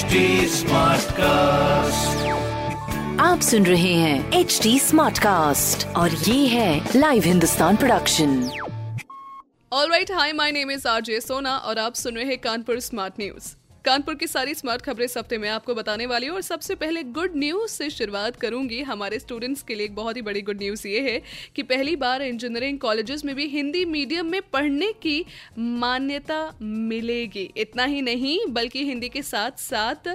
HD cast आप सुन रहे हैं एच डी स्मार्ट कास्ट और ये है live Hindustan production all right hi my name is R J Sona और आप सुन रहे हैं कानपुर स्मार्ट न्यूज़ कानपुर की सारी स्मार्ट खबरें इस हफ़्ते में आपको बताने वाली हूँ और सबसे पहले गुड न्यूज़ से शुरुआत करूँगी। हमारे स्टूडेंट्स के लिए एक बहुत ही बड़ी गुड न्यूज़ ये है कि पहली बार इंजीनियरिंग कॉलेजेस में भी हिंदी मीडियम में पढ़ने की मान्यता मिलेगी। इतना ही नहीं, बल्कि हिंदी के साथ साथ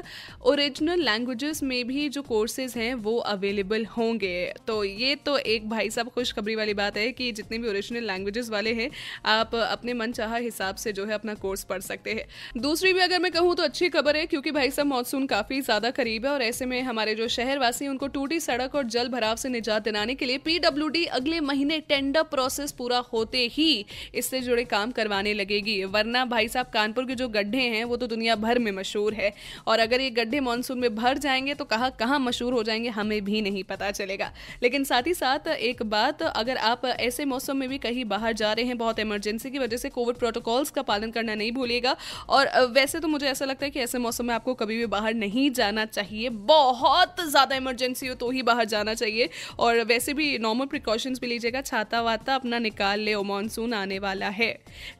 ओरिजिनल लैंग्वेजेस में भी जो कोर्सेज हैं, वो अवेलेबल होंगे। तो ये तो एक भाई साहब खुशखबरी वाली बात है कि जितने भी ओरिजिनल लैंग्वेजेस वाले हैं, आप अपने मन हिसाब से जो है अपना कोर्स पढ़ सकते हैं। दूसरी भी अगर मैं कहूँ तो अच्छी खबर है, क्योंकि भाई साहब मानसून काफ़ी ज़्यादा करीब है और ऐसे में हमारे जो शहरवासी उनको टूटी सड़क और जल भराव से निजात दिलाने के लिए पीडब्ल्यूडी अगले महीने टेंडर प्रोसेस पूरा होते ही इससे जुड़े काम करवाने लगेगी। वरना भाई साहब, कानपुर के जो गड्ढे हैं, वो तो दुनिया भर में मशहूर है। और अगर ये गड्ढे मानसून में भर जाएँगे तो कहाँ कहाँ मशहूर हो जाएँगे, हमें भी नहीं पता चलेगा। लेकिन साथ ही साथ, एक बात, अगर आप ऐसे मौसम में भी कहीं बाहर जा रहे हैं, बहुत इमरजेंसी की वजह से कोविड प्रोटोकॉल्स का पालन करना नहीं भूलिएगा। और वैसे तो मुझे ऐसा ऐसा लगता है कि ऐसे मौसम में आपको कभी भी बाहर नहीं जाना चाहिए। बहुत ज़्यादा इमरजेंसी हो तो ही बाहर जाना चाहिए। और वैसे भी नॉर्मल प्रिकॉशंस भी लीजिएगा छाता वाता अपना निकाल ले मानसून आने वाला है।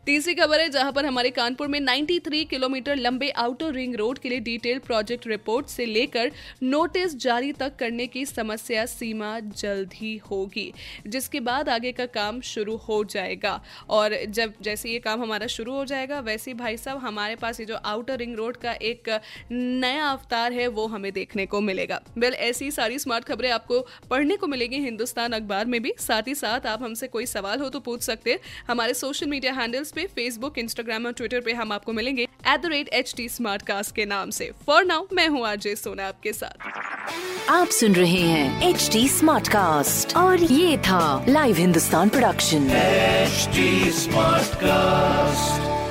तीसरी खबर है, जहाँ पर हमारे कानपुर में 93 किलोमीटर लंबे आउटर रिंग रोड के लिए डिटेल प्रोजेक्ट रिपोर्ट से लेकर नोटिस जारी तक करने की समस्या सीमा जल्द ही होगी, जिसके बाद आगे का काम शुरू हो जाएगा। और जब जैसे ये काम हमारा शुरू हो जाएगा, वैसे भाई साहब, हमारे पास ये जो आउटर रिंग रोड का एक नया अवतार है वो हमें देखने को मिलेगा। वेल ऐसी सारी स्मार्ट खबरें आपको पढ़ने को मिलेगी हिंदुस्तान अखबार में भी। साथ ही साथ आप हमसे कोई सवाल हो तो पूछ सकते हैं। हमारे सोशल मीडिया हैंडल्स पे फेसबुक इंस्टाग्राम और ट्विटर पे हम आपको मिलेंगे at the rate H T के नाम से। फॉर नाउ मैं हूँ आरजे सोना आपके साथ। आप सुन रहे हैं एच डी और ये था live Hindustan production HD Smartcast.